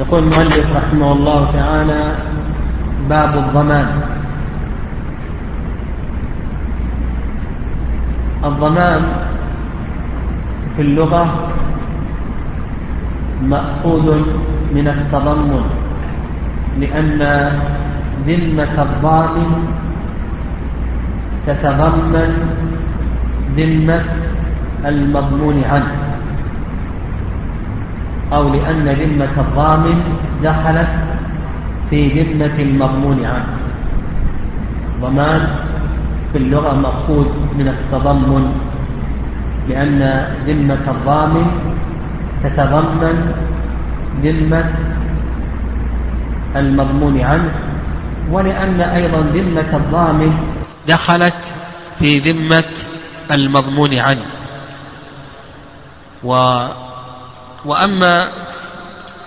يقول المؤلف رحمه الله تعالى باب الضمان. الضمان في اللغة مأخوذ من التضمن لأن ذمة الضامن تتضمن ذمة المضمون عنه. أو لأن ذمة الضامن دخلت في ذمة المضمون عنه ضمان في اللغة مأخوذ من التضمن لأن ذمة الضامن تتضمن ذمة المضمون عنه ولأن أيضا ذمة الضامن دخلت في ذمة المضمون عنه. و وأما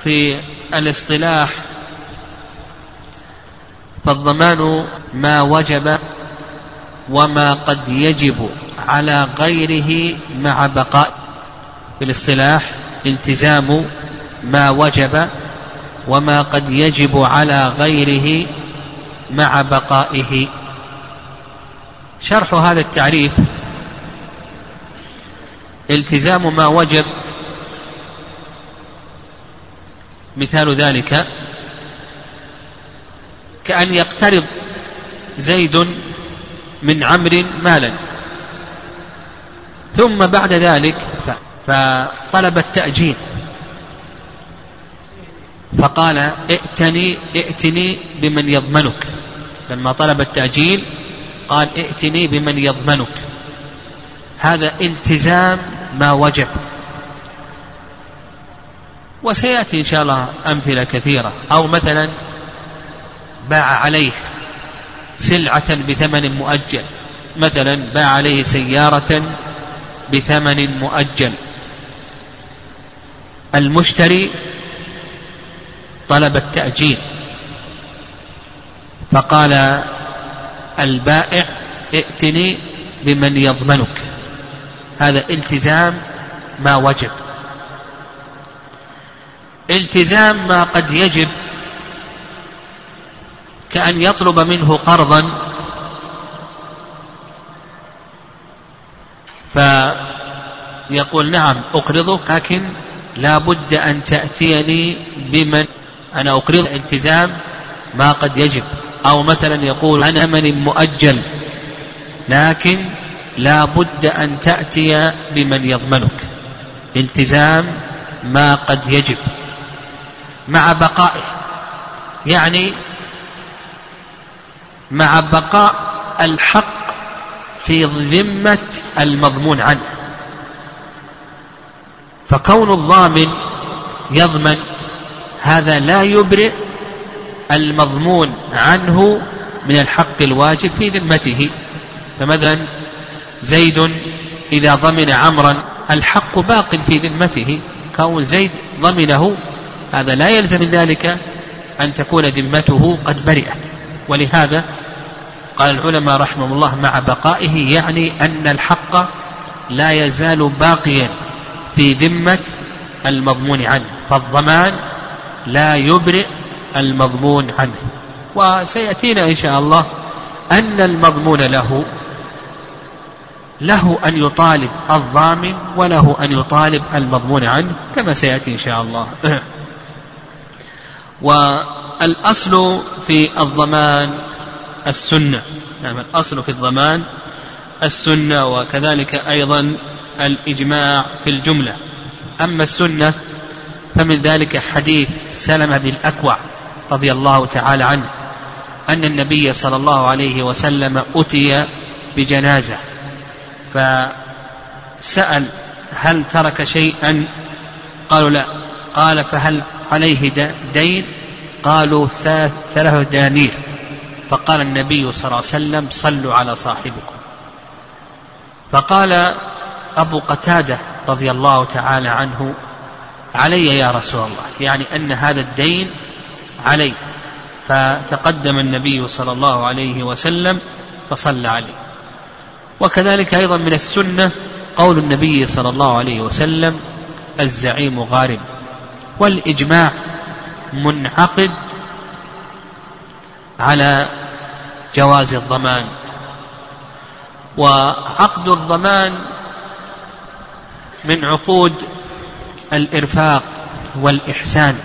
في الاصطلاح فالضمان ما وجب وما قد يجب على غيره مع بقاء في الاصطلاح التزام ما وجب وما قد يجب على غيره مع بقائه. شرح هذا التعريف التزام ما وجب مثال ذلك كأن يقترض زيد من عمرو مالا. ثم بعد ذلك فطلب التأجيل. فقال ائتني ائتني بمن يضمنك. لما طلب التأجيل قال ائتني بمن يضمنك. هذا التزام ما وجب. وسيأتي إن شاء الله أمثلة كثيرة. أو مثلا باع عليه سلعة بثمن مؤجل. مثلا باع عليه سيارة بثمن مؤجل. المشتري طلب التأجيل فقال البائع ائتني بمن يضمنك. هذا التزام ما وجب. التزام ما قد يجب كأن يطلب منه قرضا. فيقول نعم أقرضك لكن لا بد أن تأتيني بمن أنا أقرض. التزام ما قد يجب. أو مثلا يقول أنا من مؤجل لكن لا بد أن تأتي بمن يضمنك. التزام ما قد يجب. مع بقائه. يعني مع بقاء الحق في ذمة المضمون عنه. فكون الضامن يضمن هذا لا يبرئ المضمون عنه من الحق الواجب في ذمته. فمثلا زيد إذا ضمن عمرا الحق باق في ذمته. كون زيد ضمنه هذا لا يلزم من ذلك أن تكون ذمته قد برئت. ولهذا قال العلماء رحمهم الله مع بقائه يعني أن الحق لا يزال باقيا في ذمة المضمون عنه فالضمان لا يبرئ المضمون عنه. وسيأتينا إن شاء الله أن المضمون له له أن يطالب الضامن وله أن يطالب المضمون عنه كما سيأتي إن شاء الله. والأصل في الضمان السنة. نعم الأصل في الضمان السنة وكذلك أيضا الإجماع في الجملة. أما السنة فمن ذلك حديث سلمة بن الأكوع رضي الله تعالى عنه أن النبي صلى الله عليه وسلم أتي بجنازة فسأل هل ترك شيئا؟ قالوا لا. قال فهل عليه دين قالوا ثلاث دنانير. فقال النبي صلى الله عليه وسلم صلوا على صاحبكم. فقال أبو قتادة رضي الله تعالى عنه علي يا رسول الله. يعني أن هذا الدين علي. فتقدم النبي صلى الله عليه وسلم فصلى عليه. وكذلك أيضا من السنة قول النبي صلى الله عليه وسلم الزعيم غارب. والإجماع منعقد على جواز الضمان. وعقد الضمان من عقود الإرفاق والإحسان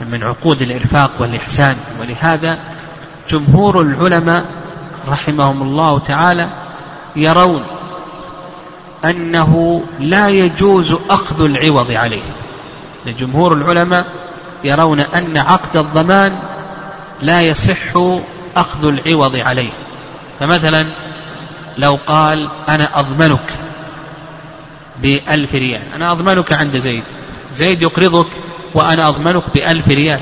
من عقود الإرفاق والإحسان. ولهذا جمهور العلماء رحمهم الله تعالى يرون أنه لا يجوز أخذ العوض عليه. جمهور العلماء يرون أن عقد الضمان لا يصح أخذ العوض عليه. فمثلا لو قال أنا أضمنك بألف ريال أنا أضمنك عند زيد زيد يقرضك وأنا أضمنك بألف ريال.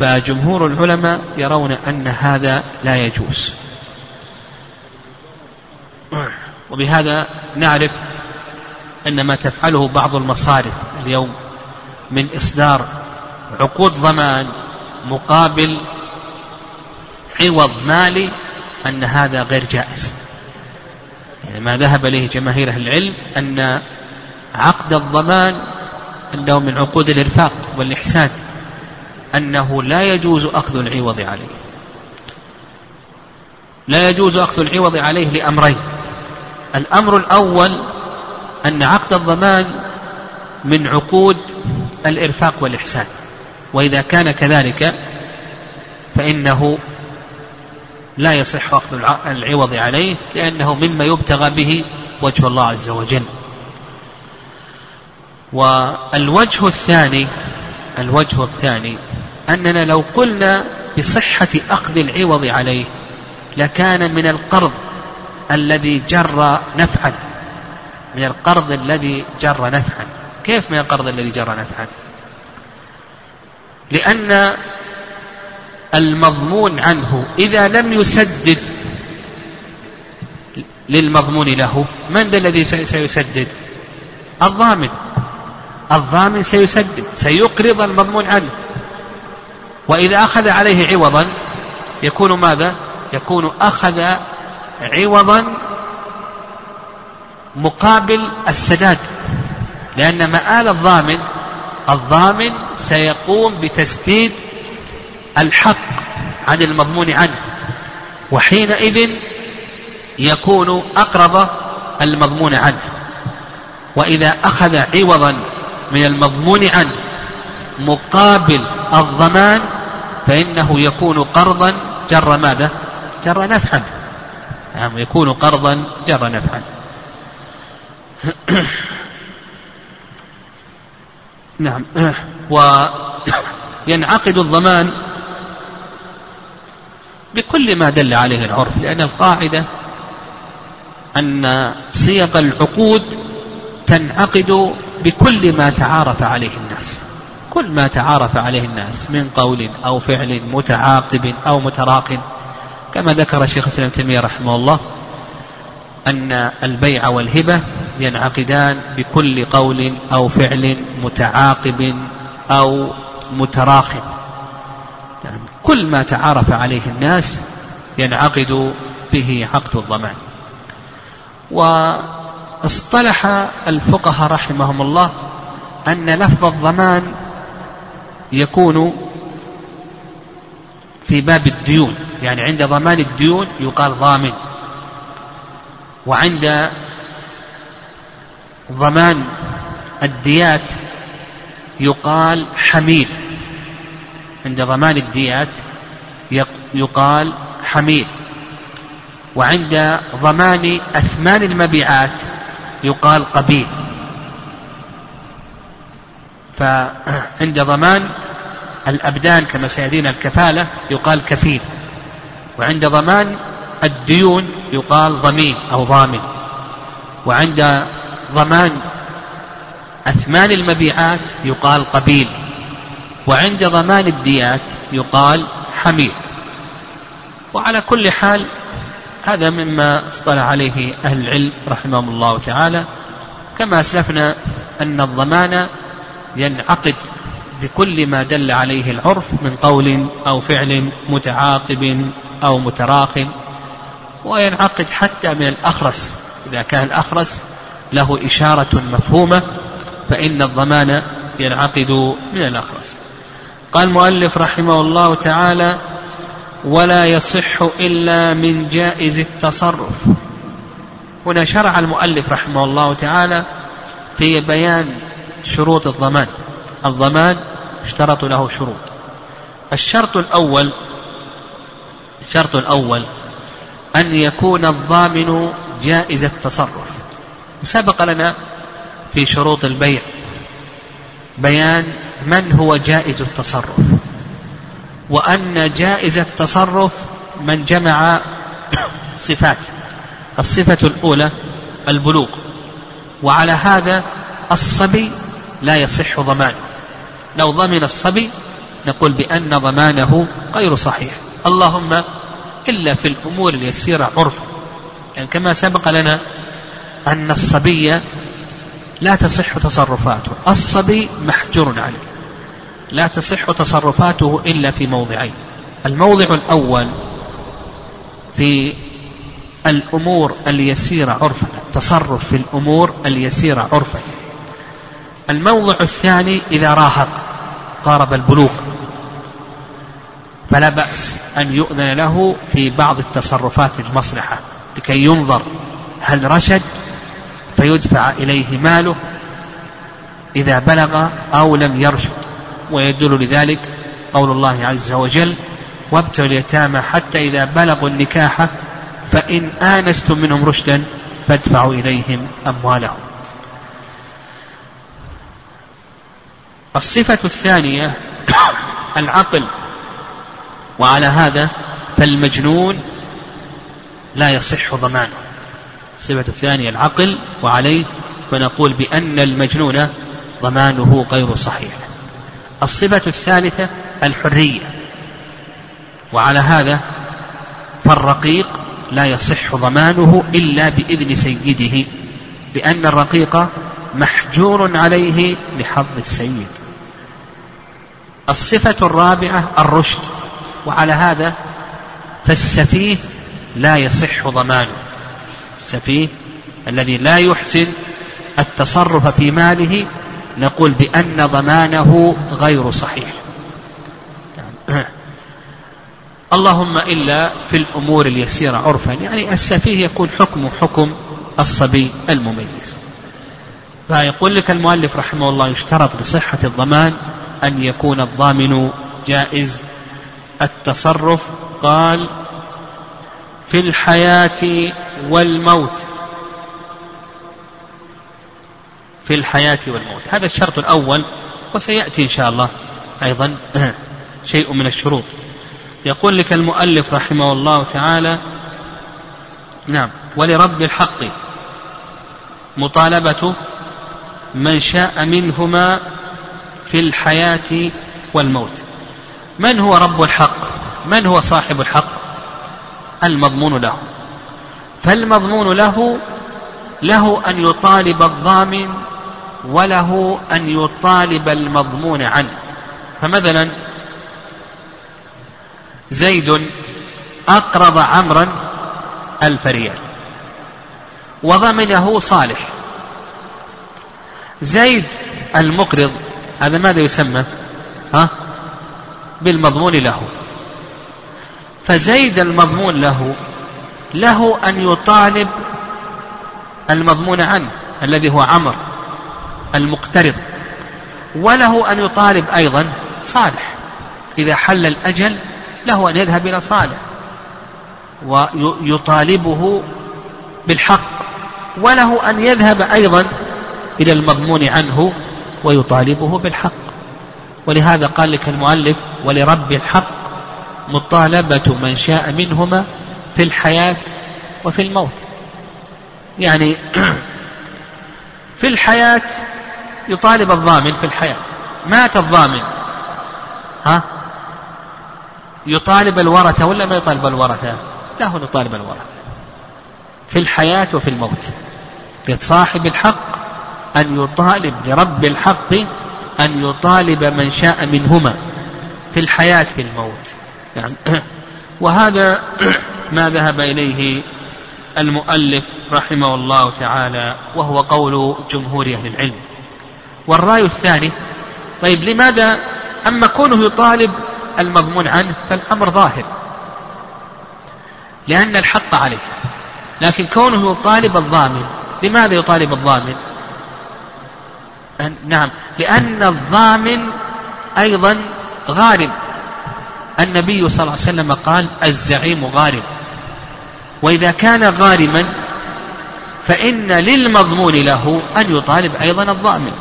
فجمهور العلماء يرون أن هذا لا يجوز. وبهذا نعرف أن ما تفعله بعض المصارف اليوم من إصدار عقود ضمان مقابل عوض مالي أن هذا غير جائز. يعني ما ذهب إليه جماهير أهل العلم أن عقد الضمان أنه من عقود الإرفاق والإحسان أنه لا يجوز أخذ العوض عليه. لا يجوز أخذ العوض عليه لأمرين. الأمر الأول أن عقد الضمان من عقود الإرفاق والإحسان. وإذا كان كذلك فإنه لا يصح أخذ العوض عليه لأنه مما يبتغى به وجه الله عز وجل. والوجه الثاني الوجه الثاني أننا لو قلنا بصحة أخذ العوض عليه لكان من القرض الذي جر نفعا. من القرض الذي جر نفعا. كيف من القرض الذي جر نفعا لأن المضمون عنه إذا لم يسدد للمضمون له من ذا الذي سيسدد؟ الضامن. الضامن سيسدد سيقرض المضمون عنه. وإذا أخذ عليه عوضا يكون ماذا؟ يكون أخذ عوضا مقابل السداد. لأن مآل الضامن الضامن سيقوم بتسديد الحق عن المضمون عنه وحينئذ يكون أقرب المضمون عنه. وإذا أخذ عوضا من المضمون عنه مقابل الضمان فإنه يكون قرضا جر ماذا؟ جر نفعا. نعم يكون قرضا جر نفعا. نعم. وينعقد الضمان بكل ما دل عليه العرف لأن القاعدة أن صيغ العقود تنعقد بكل ما تعارف عليه الناس. كل ما تعارف عليه الناس من قول أو فعل متعاقب أو متراق كما ذكر شيخ الإسلام تيمية رحمه الله. أن البيع والهبة ينعقدان بكل قول أو فعل متعاقب أو متراخ يعني كل ما تعارف عليه الناس ينعقد به عقد الضمان. واصطلح الفقهاء رحمهم الله أن لفظ الضمان يكون في باب الديون. يعني عند ضمان الديون يقال ضامن. وعند ضمان الديات يقال حمير. عند ضمان الديات يقال حمير. وعند ضمان أثمان المبيعات يقال قبيل. فعند ضمان الأبدان كما سيأتينا الكفالة يقال كفيل. وعند ضمان الديون يقال ضمين أو ضامن. وعند ضمان أثمان المبيعات يقال قبيل. وعند ضمان الديات يقال حمير. وعلى كل حال هذا مما اصطلح عليه أهل العلم رحمهم الله تعالى. كما أسلفنا أن الضمان ينعقد بكل ما دل عليه العرف من قول أو فعل متعاقب أو متراخ وينعقد حتى من الأخرس. إذا كان الأخرس له إشارة مفهومة فإن الضمان ينعقد من الأخرس. قال المؤلف رحمه الله تعالى ولا يصح إلا من جائز التصرف. هنا شرع المؤلف رحمه الله تعالى في بيان شروط الضمان. الضمان اشترط له شروط. الشرط الأول الشرط الأول أن يكون الضامن جائز التصرف. سبق لنا في شروط البيع بيان من هو جائز التصرف. وأن جائز التصرف من جمع صفات. الصفة الأولى البلوغ. وعلى هذا الصبي لا يصح ضمانه. لو ضمن الصبي نقول بأن ضمانه غير صحيح. اللهم إلا في الأمور اليسيرة عرفا يعني كما سبق لنا أن الصبي لا تصح تصرفاته. الصبي محجور عليه. لا تصح تصرفاته إلا في موضعين. الموضع الأول في الأمور اليسيرة عرفا التصرف في الأمور اليسيرة عرفا الموضع الثاني إذا راهق قارب البلوغ. فلا بأس أن يؤذن له في بعض التصرفات المصلحة لكي ينظر هل رشد فيدفع إليه ماله إذا بلغ أو لم يرشد. ويدل لذلك قول الله عز وجل وابتلوا اليتامى حتى إذا بلغوا النكاح فإن آنستم منهم رشدا فادفعوا إليهم أموالهم. الصفة الثانية العقل. وعلى هذا فالمجنون لا يصح ضمانه. الصفة الثانية العقل وعليه فنقول بأن المجنون ضمانه غير صحيح. الصفة الثالثة الحرية وعلى هذا فالرقيق لا يصح ضمانه إلا بإذن سيده لأن الرقيق محجور عليه لحظ السيد. الصفة الرابعة الرشد وعلى هذا فالسفيه لا يصح ضمانه. السفيه الذي لا يحسن التصرف في ماله نقول بأن ضمانه غير صحيح. اللهم إلا في الأمور اليسيرة عرفا. يعني السفيه يكون حكمه حكم الصبي المميز. فيقول لك المؤلف رحمه الله يشترط لصحة الضمان أن يكون الضامن جائز التصرف قال في الحياة والموت. في الحياة والموت. هذا الشرط الأول وسيأتي إن شاء الله أيضا شيء من الشروط. يقول لك المؤلف رحمه الله تعالى نعم ولرب الحق مطالبة من شاء منهما في الحياة والموت. من هو رب الحق؟ من هو صاحب الحق؟ المضمون له. فالمضمون له له أن يطالب الضامن وله أن يطالب المضمون عنه. فمثلا زيد أقرض عمرا ألف ريال وضمنه صالح. زيد المقرض هذا ماذا يسمى؟ ها؟ بالمضمون له. فزيد المضمون له له أن يطالب المضمون عنه الذي هو عمر المقترض وله أن يطالب أيضا صالح. إذا حل الأجل له أن يذهب إلى صالح ويطالبه بالحق وله أن يذهب أيضا إلى المضمون عنه ويطالبه بالحق. ولهذا قال لك المؤلف ولرب الحق مطالبة من شاء منهما في الحياة وفي الموت. يعني في الحياة يطالب الضامن في الحياة. مات الضامن. ها؟ يطالب الورثة ولا ما يطالب الورثة؟ لا هو يطالب الورثة. في الحياة وفي الموت. لصاحب الحق أن يطالب لرب الحق أن يطالب من شاء منهما في الحياة في الموت. يعني وهذا ما ذهب إليه المؤلف رحمه الله تعالى وهو قول جمهور أهل العلم. والرأي الثاني طيب لماذا أما كونه يطالب المضمون عنه فالأمر ظاهر؟ لأن الحق عليه. لكن كونه يطالب الضامن لماذا يطالب الضامن؟ نعم. لأن الضامن أيضا غارم النبي صلى الله عليه وسلم قال الزعيم غارم وإذا كان غارما فإن للمضمون له أن يطالب أيضا الضامن.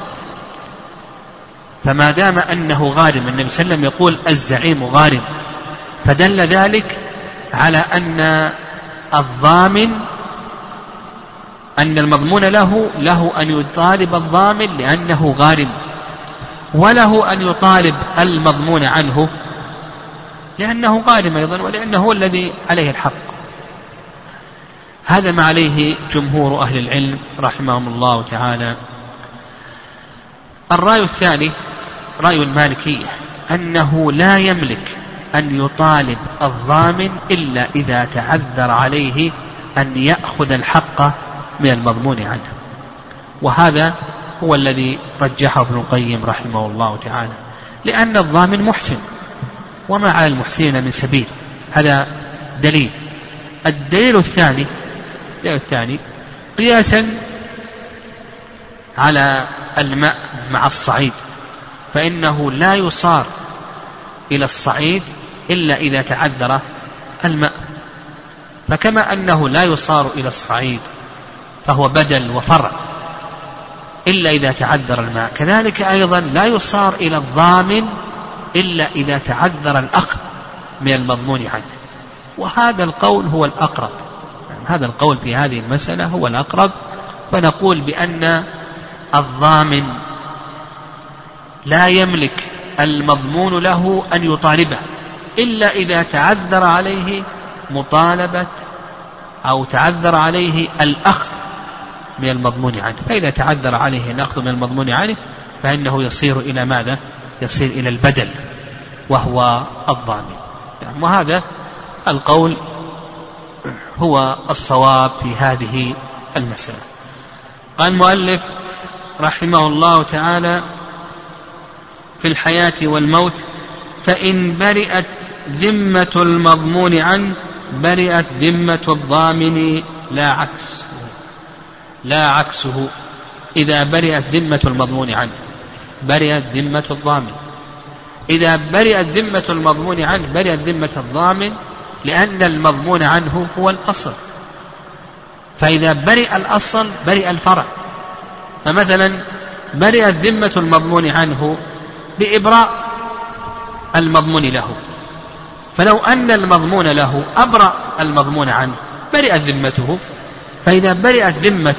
فما دام أنه غارم النبي صلى الله عليه وسلم يقول الزعيم غارم فدل ذلك على أن الضامن أن المضمون له له أن يطالب الضامن لأنه غارم وله أن يطالب المضمون عنه لأنه غارم أيضا ولأنه هو الذي عليه الحق. هذا ما عليه جمهور أهل العلم رحمهم الله تعالى. الرأي الثاني رأي المالكية أنه لا يملك أن يطالب الضامن إلا إذا تعذر عليه أن يأخذ الحق من المضمون عنه. وهذا هو الذي رجحه ابن القيم رحمه الله تعالى. لأن الضامن محسن. وما على المحسنين من سبيل. هذا دليل. الدليل الثاني الدليل الثاني قياسا على الماء مع الصعيد. فإنه لا يصار إلى الصعيد إلا إذا تعذر الماء. فكما أنه لا يصار إلى الصعيد فهو بدل وفرع إلا إذا تعذر الماء. كذلك أيضا لا يصار إلى الضامن إلا إذا تعذر الأخذ من المضمون عنه. وهذا القول هو الأقرب. يعني هذا القول في هذه المسألة هو الأقرب. فنقول بأن الضامن لا يملك المضمون له أن يطالبه إلا إذا تعذر عليه مطالبة أو تعذر عليه الأخذ من المضمون عنه. فإذا تعذر عليه الأخذ من المضمون عنه فإنه يصير إلى ماذا؟ يصير إلى البدل وهو الضامن. يعني وهذا القول هو الصواب في هذه المسألة. قال المؤلف رحمه الله تعالى في الحياة والموت فإن برئت ذمة المضمون عنه برئت ذمة الضامن لا عكس. لا عكسه إذا برئت ذمة المضمون عنه. برئت ذمة الضامن. إذا برئت ذمة المضمون عنه برئت ذمة الضامن لأن المضمون عنه هو الأصل. فإذا برئ الأصل برئ الفرع. فمثلا برئت ذمة المضمون عنه بإبراء المضمون له. فلو أن المضمون له أبرأ المضمون عنه برئت ذمته فإذا برئت ذمة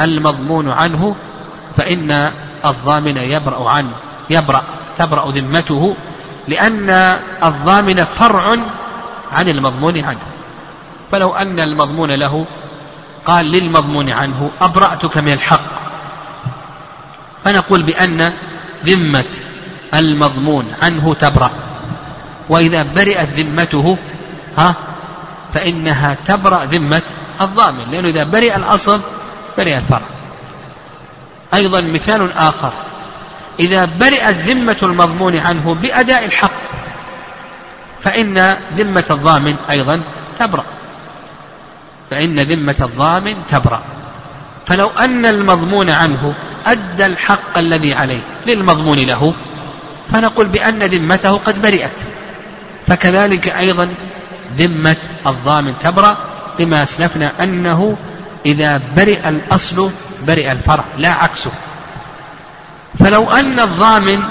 المضمون عنه فإن الضامن يبرأ عنه يبرأ تبرأ ذمته لأن الضامن فرع عن المضمون عنه. فلو أن المضمون له قال للمضمون عنه أبرأتك من الحق. فنقول بأن ذمة المضمون عنه تبرأ. وإذا برئت ذمته ها فإنها تبرأ ذمة الضامن لأنه إذا برئ الأصل برئ الفرع. أيضا مثال آخر إذا برئت ذمة المضمون عنه بأداء الحق فإن ذمة الضامن أيضا تبرأ. فإن ذمة الضامن تبرأ. فلو أن المضمون عنه أدى الحق الذي عليه للمضمون له فنقول بأن ذمته قد برئت. فكذلك أيضا ذمة الضامن تبرأ بما أسلفنا أنه إذا برئ الأصل برئ الفرع لا عكسه. فلو أن الضامن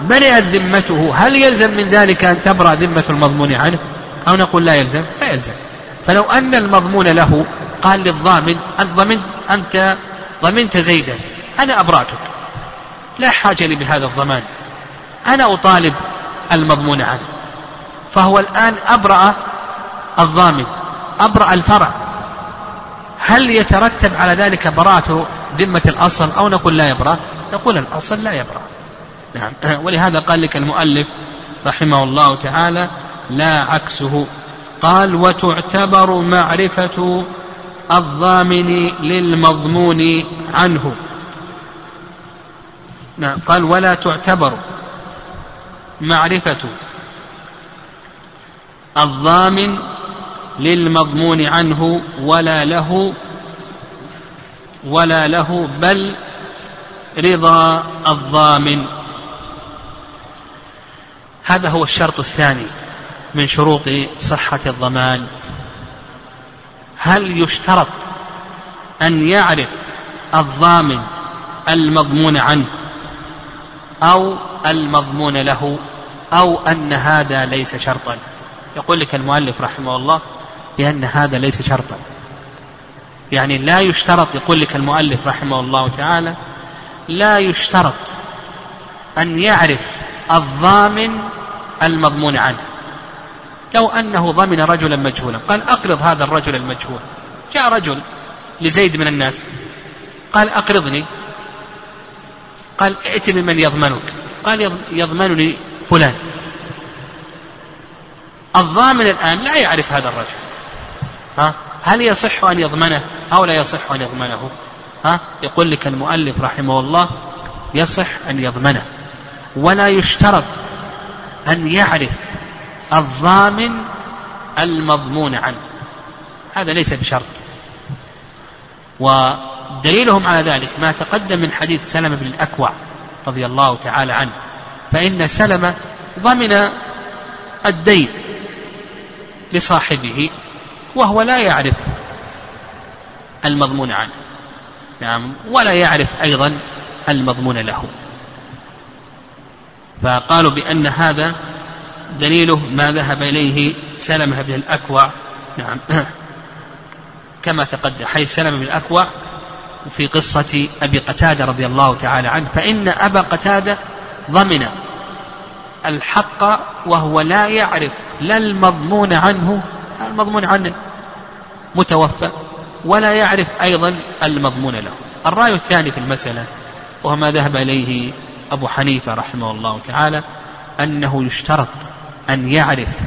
برئت ذمته هل يلزم من ذلك أن تبرأ ذمة المضمون عنه؟ أو نقول لا يلزم؟ لا يلزم. فلو أن المضمون له قال للضامن أنت ضمنت أنت ضمنت زيدا أنا أبرأتك. لا حاجة لي بهذا الضمان. أنا أطالب المضمون عنه. فهو الآن أبرأ الضامن. أبرأ الفرع هل يترتب على ذلك براءة ذمة الأصل أو نقول لا يبرأ؟ نقول الأصل لا يبرأ. نعم. ولهذا قال لك المؤلف رحمه الله تعالى لا عكسه. قال وتعتبر معرفة الضامن للمضمون عنه. نعم. قال ولا تعتبر معرفة الضامن للمضمون عنه ولا له ولا له بل رضا الضامن. هذا هو الشرط الثاني من شروط صحة الضمان. هل يشترط أن يعرف الضامن المضمون عنه أو المضمون له أو أن هذا ليس شرطا؟ يقول لك المؤلف رحمه الله بأن هذا ليس شرطا. يعني لا يشترط يقول لك المؤلف رحمه الله تعالى لا يشترط أن يعرف الضامن المضمون عنه. لو أنه ضمن رجلا مجهولا قال أقرض هذا الرجل المجهول. جاء رجل لزيد من الناس قال أقرضني. قال ائت بمن يضمنك. قال يضمنني فلان. الضامن الآن لا يعرف هذا الرجل. ها؟ هل يصح أن يضمنه أو لا يصح أن يضمنه؟ ها؟ يقول لك المؤلف رحمه الله يصح أن يضمنه. ولا يشترط أن يعرف الضامن المضمون عنه. هذا ليس بشرط. ودليلهم على ذلك ما تقدم من حديث سلمة بن الأكوع رضي الله تعالى عنه. فإن سلمة ضمن الدين لصاحبه. وهو لا يعرف المضمون عنه. نعم ولا يعرف أيضا المضمون له. فقالوا بأن هذا دليله ما ذهب إليه سلمة بن الأكوع. نعم كما تقدم حيث سلمة بن الأكوع في قصة أبي قتادة رضي الله تعالى عنه فإن أبا قتادة ضمن الحق وهو لا يعرف لا المضمون عنه المضمون عنه متوفى ولا يعرف أيضا المضمون له. الرأي الثاني في المسألة وهو ما ذهب إليه أبو حنيفة رحمه الله تعالى أنه يشترط أن يعرف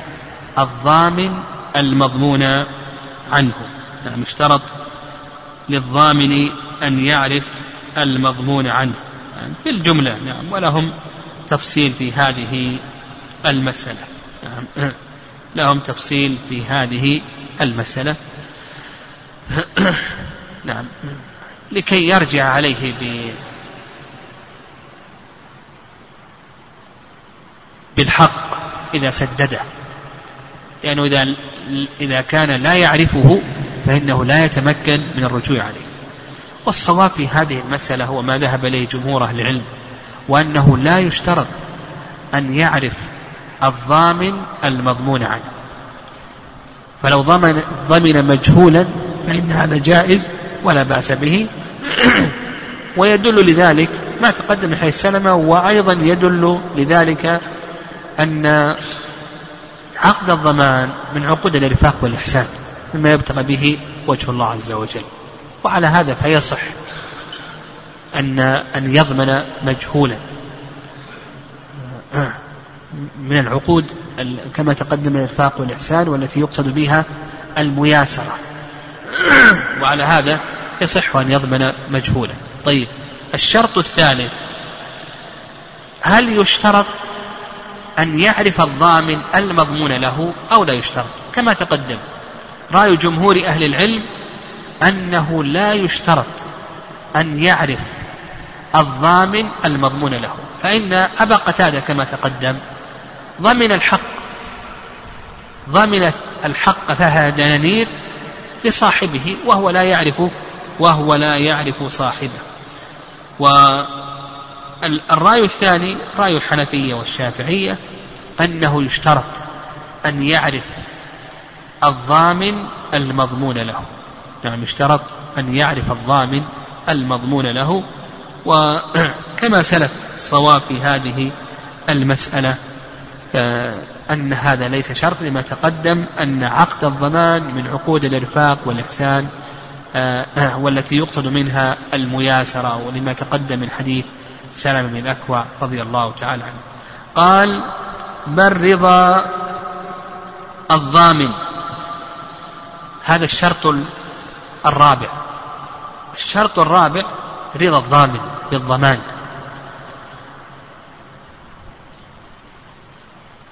الضامن المضمون عنه. نعم يشترط للضامن أن يعرف المضمون عنه. يعني في الجملة نعم ولهم تفصيل في هذه المسألة. نعم. لهم تفصيل في هذه المسألة. نعم. لكي يرجع عليه ب بالحق إذا سدده. لأنه إذا إذا كان لا يعرفه فإنه لا يتمكن من الرجوع عليه. والصواب في هذه المسألة هو ما ذهب إليه جمهور أهل العلم وأنه لا يشترط أن يعرف الضامن المضمون عنه. فلو ضمن ضمن مجهولا فإن هذا جائز ولا بأس به. ويدل لذلك ما تقدم من حيث سلمة وأيضا يدل لذلك أن عقد الضمان من عقود الإرفاق والإحسان مما يبتغى به وجه الله عز وجل. وعلى هذا فيصح أن أن يضمن مجهولا. من العقود كما تقدم الإرفاق والإحسان والتي يقصد بها المياسرة. وعلى هذا يصح أن يضمن مجهولا طيب الشرط الثالث هل يشترط أن يعرف الضامن المضمون له أو لا يشترط؟ كما تقدم رأي جمهور أهل العلم أنه لا يشترط أن يعرف الضامن المضمون له فإن أبا قتادة كما تقدم ضمن الحق. ضمنت الحق فها دنانير لصاحبه وهو لا يعرف وهو لا يعرف صاحبه. والرأي الثاني رأي الحنفية والشافعية أنه يشترط أن يعرف الضامن المضمون له. نعم يشترط أن يعرف الضامن المضمون له. وكما سلف الصواب في هذه المسألة أن هذا ليس شرط لما تقدم أن عقد الضمان من عقود الإرفاق والإحسان آه، والتي يقصد منها المياسرة ولما تقدم من حديث سلم بن الأكوع رضي الله تعالى عنه. قال بل رضا الضامن؟ هذا الشرط الرابع. الشرط الرابع رضا الضامن بالضمان.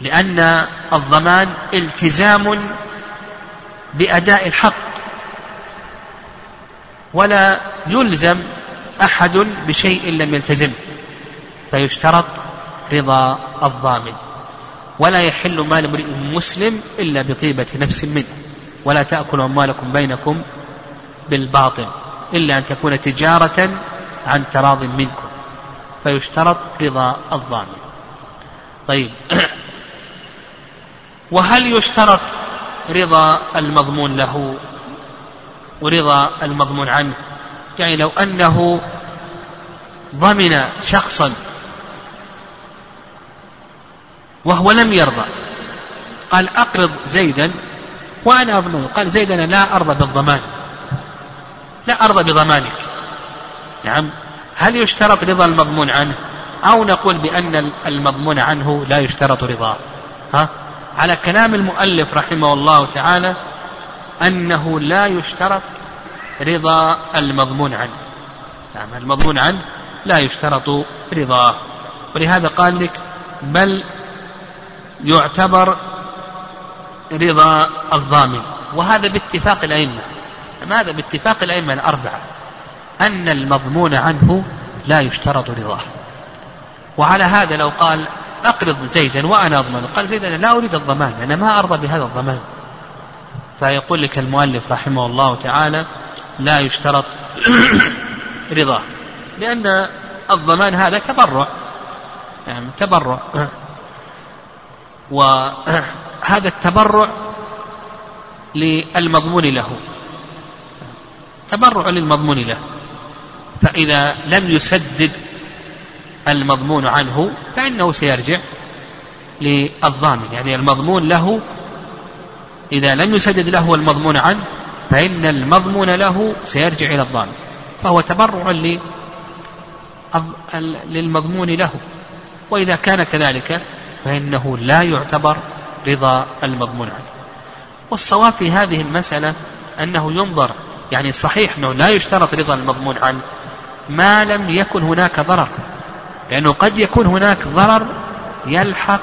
لأن الضمان التزام بأداء الحق ولا يلزم أحد بشيء لم يلتزم فيشترط رضا الضامن ولا يحل مال امرئ مسلم إلا بطيبة نفس منه ولا تأكلوا أموالكم بينكم بالباطل إلا أن تكون تجارة عن تراض منكم فيشترط رضا الضامن. طيب. وهل يشترط رضا المضمون له ورضا المضمون عنه؟ يعني لو أنه ضمن شخصا وهو لم يرضى قال أقرض زيدا وأنا أضمنه. قال زيد أنا لا أرضى بالضمان لا أرضى بضمانك. نعم. هل يشترط رضا المضمون عنه؟ أو نقول بأن المضمون عنه لا يشترط رضاه ها؟ على كلام المؤلف رحمه الله تعالى أنه لا يشترط رضا المضمون عنه. نعم المضمون عنه لا يشترط رضاه. ولهذا قال لك بل يعتبر رضا الضامن. وهذا باتفاق الأئمة. هذا باتفاق الأئمة الأربعة. أن المضمون عنه لا يشترط رضاه. وعلى هذا لو قال أقرض زيدا وأنا أضمن. قال زيد أنا لا أريد الضمان أنا ما أرضى بهذا الضمان. فيقول لك المؤلف رحمه الله تعالى لا يشترط رضاه لأن الضمان هذا تبرع. يعني تبرع. وهذا التبرع للمضمون له. تبرع للمضمون له. فإذا لم يسدد المضمون عنه فإنه سيرجع للضامن. يعني المضمون له إذا لم يسدد له المضمون عنه فإن المضمون له سيرجع إلى الضامن. فهو تبرع للمضمون له. وإذا كان كذلك فإنه لا يعتبر رضا المضمون عنه. والصواب في هذه المسألة أنه ينظر يعني صحيح أنه لا يشترط رضا المضمون عنه ما لم يكن هناك ضرر. لأنه قد يكون هناك ضرر يلحق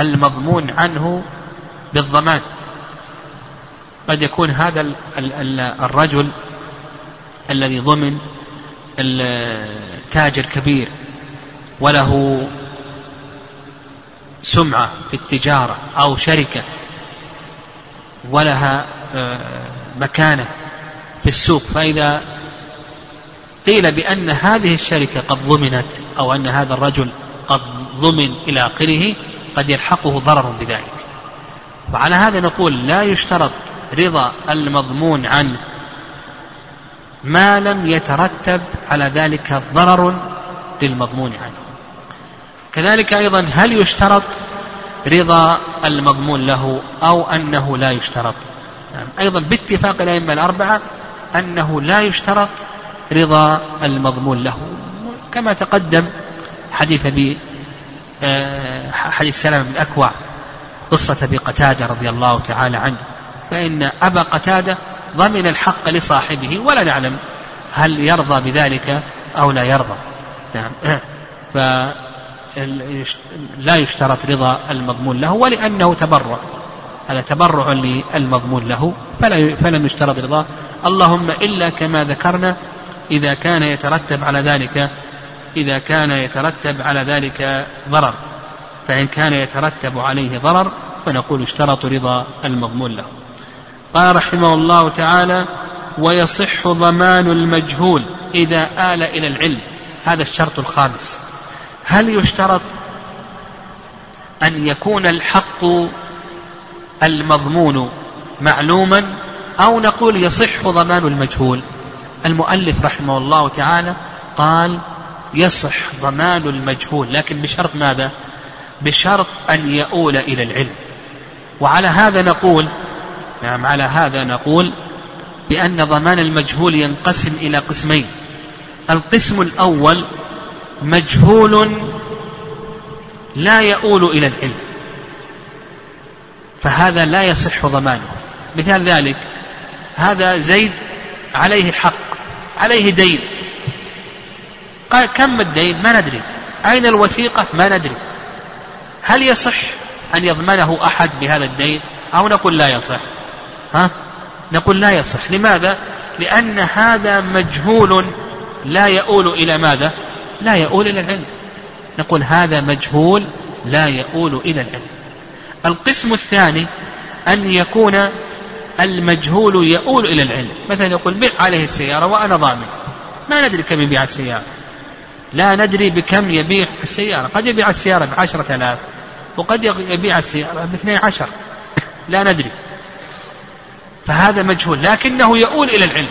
المضمون عنه بالضمان. قد يكون هذا الرجل الذي ضمن تاجر كبير وله سمعة في التجارة أو شركة ولها آه، مكانة في السوق فإذا قيل بأن هذه الشركة قد ضمنت أو أن هذا الرجل قد ضمن إلى آخره قد يلحقه ضرر بذلك. وعلى هذا نقول لا يشترط رضا المضمون عنه. ما لم يترتب على ذلك ضرر للمضمون عنه. كذلك أيضا هل يشترط رضا المضمون له أو أنه لا يشترط؟ يعني أيضا باتفاق الأئمة الأربعة أنه لا يشترط رضا المضمون له. كما تقدم حديث أبي آه، حديث سلمة بن أكوع قصة أبي قتادة رضي الله تعالى عنه. فإن أبا قتادة ضمن الحق لصاحبه ولا نعلم هل يرضى بذلك أو لا يرضى. نعم. فلا يشترط رضا المضمون له ولأنه تبرع. هذا تبرع للمضمون له فلا فلم يشترط رضاه. اللهم إلا كما ذكرنا إذا كان يترتب على ذلك إذا كان يترتب على ذلك ضرر. فإن كان يترتب عليه ضرر فنقول اشترط رضا المضمون له. قال رحمه الله تعالى ويصح ضمان المجهول إذا آل إلى العلم. هذا الشرط الخامس. هل يشترط أن يكون الحق المضمون معلوما أو نقول يصح ضمان المجهول؟ المؤلف رحمه الله تعالى قال يصح ضمان المجهول لكن بشرط ماذا؟ بشرط أن يؤول إلى العلم. وعلى هذا نقول نعم على هذا نقول بأن ضمان المجهول ينقسم إلى قسمين. القسم الأول مجهول لا يؤول إلى العلم فهذا لا يصح ضمانه. مثال ذلك هذا زيد عليه حق عليه دين. قال كم الدين؟ ما ندري. أين الوثيقة؟ ما ندري. هل يصح أن يضمنه أحد بهذا الدين؟ أو نقول لا يصح؟ ها؟ نقول لا يصح. لماذا؟ لأن هذا مجهول لا يؤول إلى ماذا؟ لا يؤول إلى العلم. نقول هذا مجهول لا يؤول إلى العلم. القسم الثاني أن يكون المجهول يؤول إلى العلم. مثلا يقول بع عليه السيارة وأنا ضامن. ما ندري كم يبيع السيارة. لا ندري بكم يبيع السيارة. قد يبيع السيارة بعشرة آلاف وقد يبيع السيارة باثني عشر. لا ندري. فهذا مجهول. لكنه يؤول إلى العلم.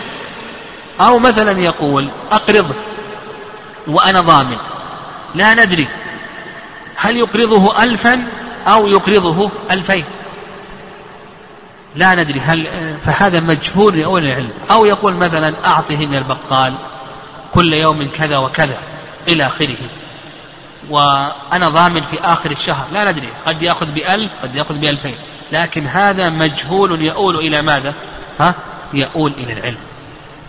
أو مثلا يقول أقرضه وأنا ضامن. لا ندري. هل يقرضه ألفا أو يقرضه ألفين؟ لا ندري هل فهذا مجهول لأول العلم. أو يقول مثلا أعطه من البقال كل يوم كذا وكذا إلى آخره. وأنا ضامن في آخر الشهر. لا ندري. قد يأخذ بألف قد يأخذ بألفين. لكن هذا مجهول يؤول إلى ماذا؟ ها؟ يؤول إلى العلم.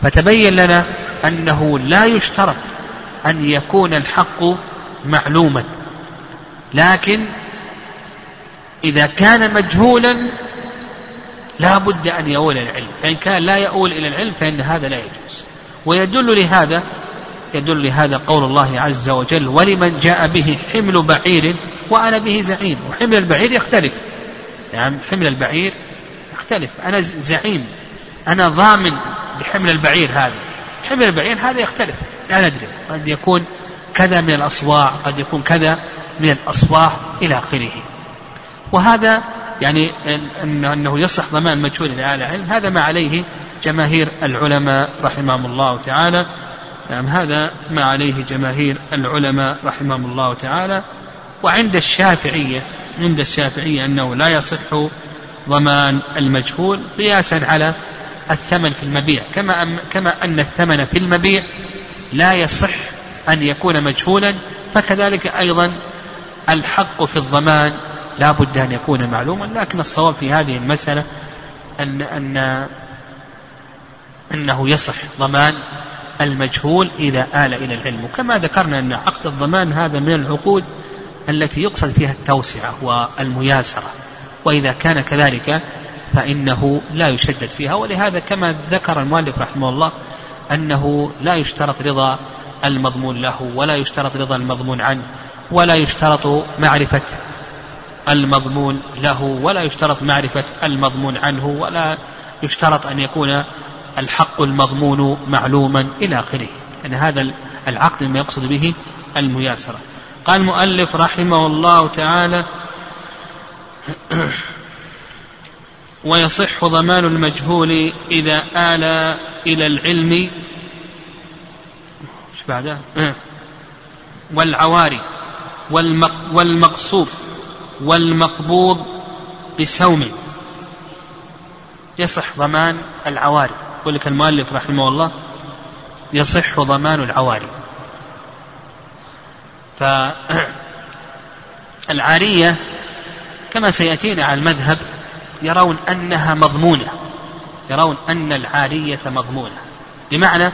فتبين لنا أنه لا يشترط أن يكون الحق معلوما. لكن إذا كان مجهولا لا بد أن يؤول إلى العلم. فإن كان لا يؤول إلى العلم فإن هذا لا يجوز. ويدل لهذا يدل لهذا قول الله عز وجل ولمن جاء به حمل بعير وأنا به زعيم. وحمل البعير يختلف. نعم يعني حمل البعير يختلف. أنا زعيم. أنا ضامن بحمل البعير هذا. حمل البعير هذا يختلف. لا ندري. قد يكون كذا من الأصواع قد يكون كذا من الأصواح إلى آخره. وهذا يعني أنه يصح ضمان مجهول لأهل العلم هذا ما عليه جماهير العلماء رحمهم الله تعالى. نعم هذا ما عليه جماهير العلماء رحمهم الله تعالى. وعند الشافعية عند الشافعية أنه لا يصح ضمان المجهول قياسا على الثمن في المبيع. كما كما أن الثمن في المبيع لا يصح أن يكون مجهولا فكذلك أيضا الحق في الضمان لا بد أن يكون معلوما لكن الصواب في هذه المسألة أن أن أنه يصح ضمان المجهول إذا آل إلى العلم. وكما ذكرنا أن عقد الضمان هذا من العقود التي يقصد فيها التوسعة والمياسرة. وإذا كان كذلك فإنه لا يشدد فيها. ولهذا كما ذكر المؤلف رحمه الله أنه لا يشترط رضا المضمون له ولا يشترط رضا المضمون عنه ولا يشترط معرفة المضمون له ولا يشترط معرفة المضمون عنه ولا يشترط أن يكون الحق المضمون معلوما إلى آخره. أن هذا العقد ما يقصد به المياسرة. قال المؤلف رحمه الله تعالى ويصح ضمان المجهول إذا آل إلى العلم. والعواري والمقصود. والمقبوض بسوم يصح ضمان العواري يقول لك المؤلف رحمه الله يصح ضمان العواري فالعارية كما سيأتينا على المذهب يرون أنها مضمونة. يرون أن العارية مضمونة. بمعنى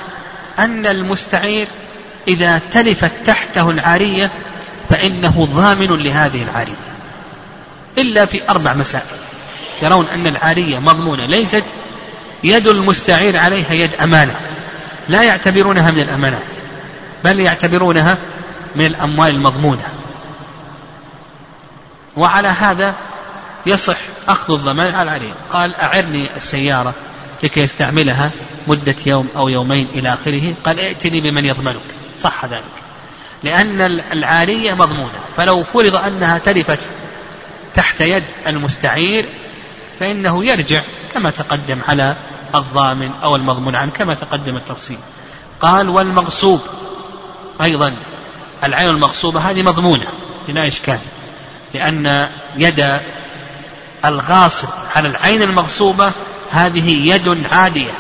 أن المستعير إذا تلفت تحته العارية فإنه ضامن لهذه العارية. إلا في أربع مسائل. يرون أن العارية مضمونة. ليست يد المستعير عليها يد أمانة. لا يعتبرونها من الأمانات بل يعتبرونها من الأموال المضمونة. وعلى هذا يصح أخذ الضمان على العارية. قال أعرني السيارة لكي يستعملها مدة يوم أو يومين إلى آخره. قال ائتني بمن يضمنك. صح ذلك. لأن العارية مضمونة. فلو فرض أنها تلفت تحت يد المستعير فإنه يرجع كما تقدم على الضامن أو المضمون عنه كما تقدم التفصيل. قال والمغصوب. أيضا العين المغصوبة هذه مضمونة بلا إشكال لأن يد الغاصب على العين المغصوبة هذه يد عادية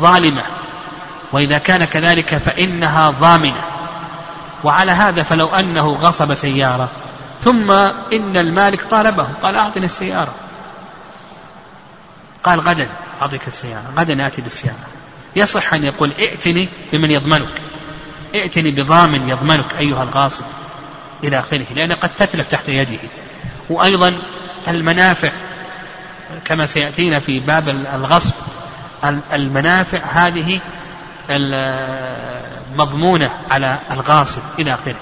ظالمة وإذا كان كذلك فإنها ضامنة. وعلى هذا فلو أنه غصب سيارة ثم إن المالك طالبه. قال أعطني السيارة. قال غدا أعطيك السيارة. غدا آتي بالسيارة. يصح أن يقول ائتني بمن يضمنك. ائتني بضامن يضمنك أيها الغاصب إلى آخره لأن قد تتلف تحت يده. وأيضا المنافع كما سيأتينا في باب الغصب المنافع هذه المضمونة على الغاصب إلى آخره.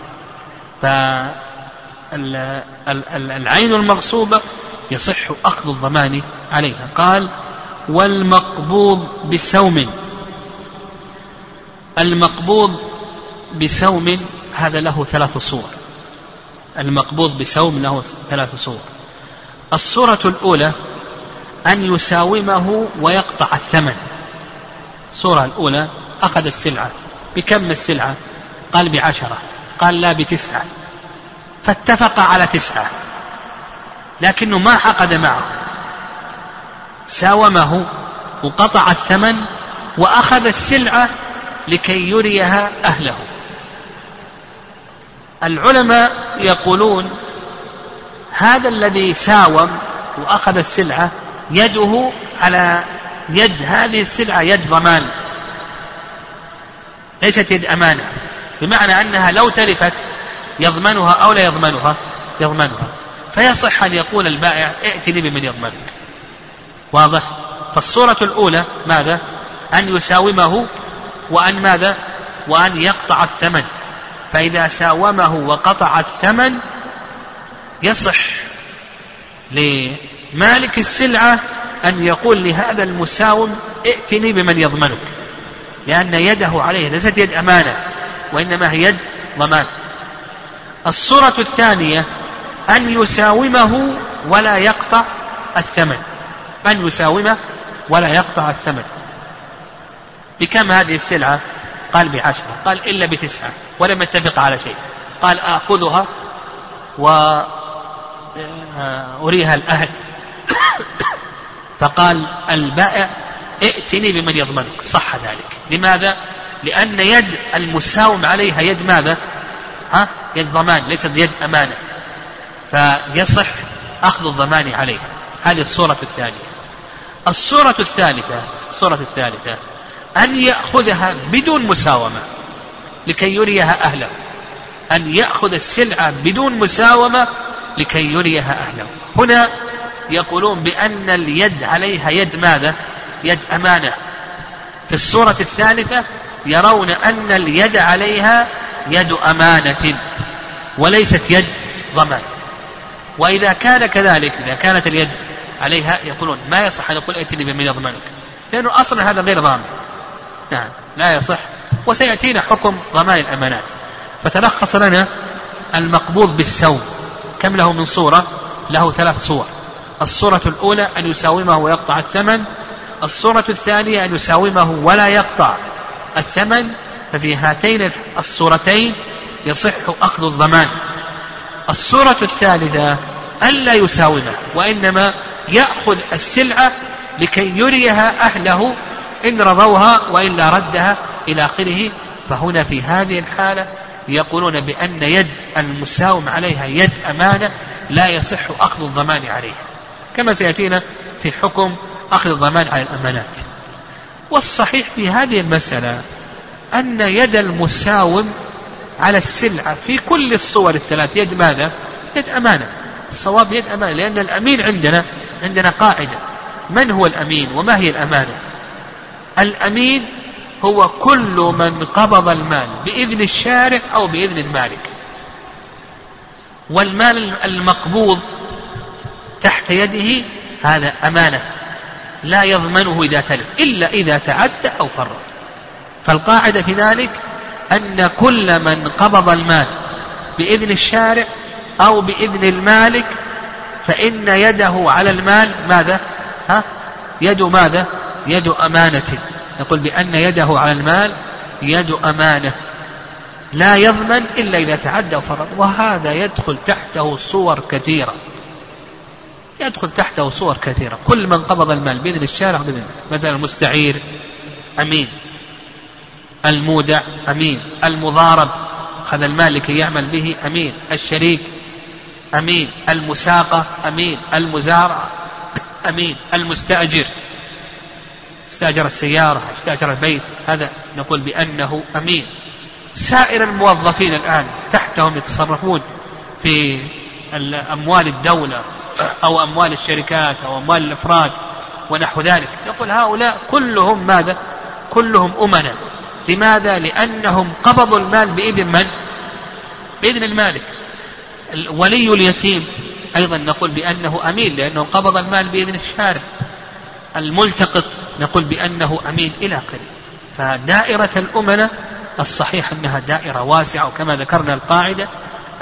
فالعين المغصوبة يصح أخذ الضمان عليها. قال والمقبوض بسوم المقبوض بسوم هذا له ثلاث صور. المقبوض بسوم له ثلاث صور. الصورة الأولى أن يساومه ويقطع الثمن. الصورة الأولى أخذ السلعة. بكم السلعة؟ قال بعشرة. قال لا بتسعة. فاتفق على تسعة. لكنه ما عقد معه. ساومه وقطع الثمن وأخذ السلعة لكي يريها أهله. العلماء يقولون هذا الذي ساوم وأخذ السلعة يده على يد هذه السلعة يد ضمان. ليست يد أمانة. بمعنى أنها لو تلفت يضمنها أو لا يضمنها؟ يضمنها. فيصح أن يقول البائع ائتني بمن يضمنك. واضح؟ فالصورة الأولى ماذا؟ أن يساومه وأن ماذا؟ وأن يقطع الثمن. فإذا ساومه وقطع الثمن يصح لمالك السلعة أن يقول لهذا المساوم ائتني بمن يضمنك. لأن يده عليه ليست يد أمانة وإنما هي يد ضمان. الصورة الثانية أن يساومه ولا يقطع الثمن. أن يساومه ولا يقطع الثمن. بكم هذه السلعة؟ قال بعشرة. قال إلا بتسعة. ولم يتفق على شيء. قال آخذها وأريها الأهل. فقال البائع ائتني بمن يضمنك. صح ذلك. لماذا؟ لأن يد المساوم عليها يد ماذا؟ ها؟ يد ضمان ليست يد أمانة. فيصح أخذ الضمان عليها. هذه الصورة الثانية. الصورة الثالثة الصورة الثالثة. أن يأخذها بدون مساومة لكي يريها أهله. أن يأخذ السلعة بدون مساومة لكي يريها أهله. هنا يقولون بأن اليد عليها يد ماذا؟ يد أمانة. في الصورة الثالثة يرون أن اليد عليها يد أمانة وليست يد ضمان وإذا كان كذلك إذا كانت اليد عليها يقولون ما يصح أن يقول ائتني بمن يضمنك لأنه أصلا هذا غير ضامن. نعم لا يصح وسيأتينا حكم ضمان الأمانات. فتلخص لنا المقبوض بالسوم. كم له من صورة؟ له ثلاث صور. الصورة الأولى أن يساومه ويقطع الثمن. الصورة الثانية أن يساومه ولا يقطع الثمن. ففي هاتين الصورتين يصح أخذ الضمان. الصورة الثالثة ألا يساومه وإنما يأخذ السلعة لكي يريها أهله إن رضوها وإلا ردها إلى آخره. فهنا في هذه الحالة يقولون بأن يد المساوم عليها يد أمانة لا يصح أخذ الضمان عليها. كما سيأتينا في حكم أخذ الضمان على الأمانات. والصحيح في هذه المسألة أن يد المساوم على السلعة في كل الصور الثلاث. يد ماذا؟ يد أمانة. الصواب يد أمانة لأن الأمين عندنا عندنا قاعدة. من هو الأمين وما هي الأمانة؟ الأمين هو كل من قبض المال بإذن الشارع أو بإذن المالك. والمال المقبوض تحت يده هذا أمانة. لا يضمنه إذا تلف إلا إذا تعدى أو فرط. فالقاعدة في ذلك أن كل من قبض المال بإذن الشارع أو بإذن المالك فإن يده على المال ماذا؟ ها؟ يد ماذا؟ يد أمانة. نقول بأن يده على المال يد أمانة. لا يضمن إلا إذا تعدى وفرط وهذا يدخل تحته صور كثيرة. يدخل تحته صور كثيرة. كل من قبض المال بإذن الشارع بإذن مثلا المستعير. أمين. المودع أمين. المضارب المال لكي يعمل به أمين. الشريك أمين. المساقة أمين. المزارع أمين. المستأجر استأجر السيارة استأجر البيت هذا نقول بأنه أمين. سائر الموظفين الآن تحتهم يتصرفون في أموال الدولة أو أموال الشركات أو أموال الأفراد ونحو ذلك. يقول هؤلاء كلهم ماذا؟ كلهم أمنا. لماذا؟ لأنهم قبضوا المال بإذن من؟ بإذن المالك. ولي اليتيم أيضا نقول بأنه أمين لأنه قبض المال بإذن الشارع. الملتقط نقول بأنه أمين إلى آخره. فدائرة الأمنة الصحيح أنها دائرة واسعة وكما ذكرنا القاعدة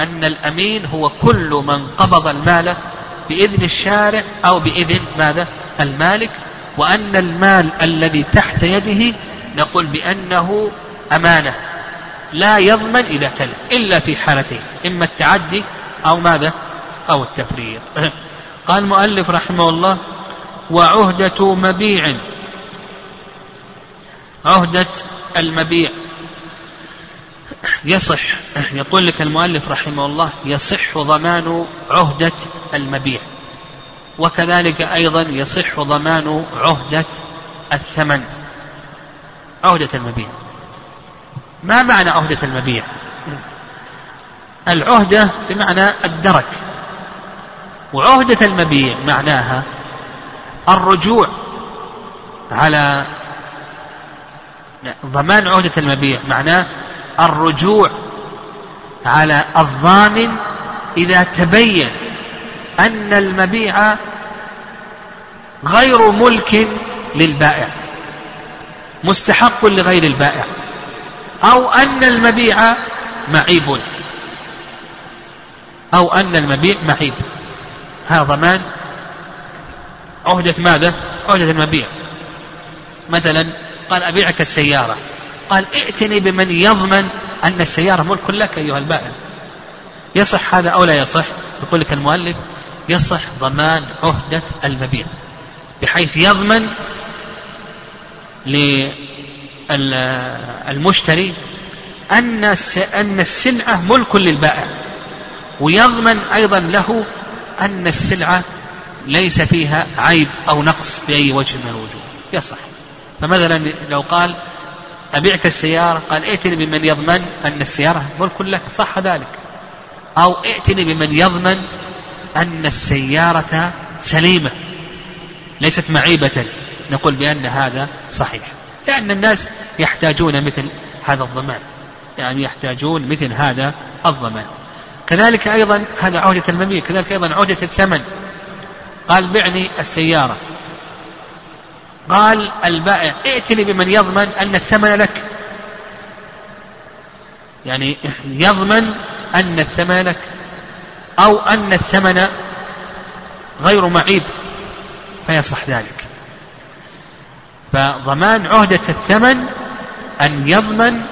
أن الأمين هو كل من قبض المال بإذن الشارع أو بإذن ماذا؟ المالك وأن المال الذي تحت يده نقول بأنه أمانة لا يضمن إذا تلف إلا في حالتين إما التعدي أو ماذا؟ أو التفريط. قال المؤلف رحمه الله وعهدة مبيع عهدة المبيع. يصح يقول لك المؤلف رحمه الله يصح ضمان عهدة المبيع وكذلك أيضا يصح ضمان عهدة الثمن. عهدة المبيع. ما معنى عهدة المبيع؟ العهدة بمعنى الدرك. وعهدة المبيع معناها الرجوع على ضمان عهدة المبيع معناه الرجوع على الضامن إذا تبين أن المبيع غير ملك للبائع. مستحق لغير البائع. أو أن المبيع معيب. أو أن المبيع معيب. هذا ضمان. عهدة ماذا؟ عهدة المبيع. مثلا قال أبيعك السيارة. قال ائتني بمن يضمن أن السيارة ملك لك أيها البائع. يصح هذا أو لا يصح؟ يقول لك المؤلف يصح ضمان عهدة المبيع. بحيث يضمن للمشتري أن أن السلعة ملك للبائع ويضمن أيضا له أن السلعة ليس فيها عيب أو نقص بأي وجه من الوجوه. يصح فمثلا لو قال أبيعك السيارة قال ائتني بمن يضمن أن السيارة ملك لك. صح ذلك. أو ائتني بمن يضمن أن السيارة سليمة ليست معيبة. نقول بأن هذا صحيح. لأن الناس يحتاجون مثل هذا الضمان. يعني يحتاجون مثل هذا الضمان. كذلك أيضا هذا عهدة المبيع كذلك أيضا عهدة الثمن. قال بعني السيارة. قال البائع ائتني بمن يضمن أن الثمن لك. يعني يضمن أن الثمن لك. أو أن الثمن غير معيب. فيصح ذلك. فضمان عهدة الثمن أن يضمن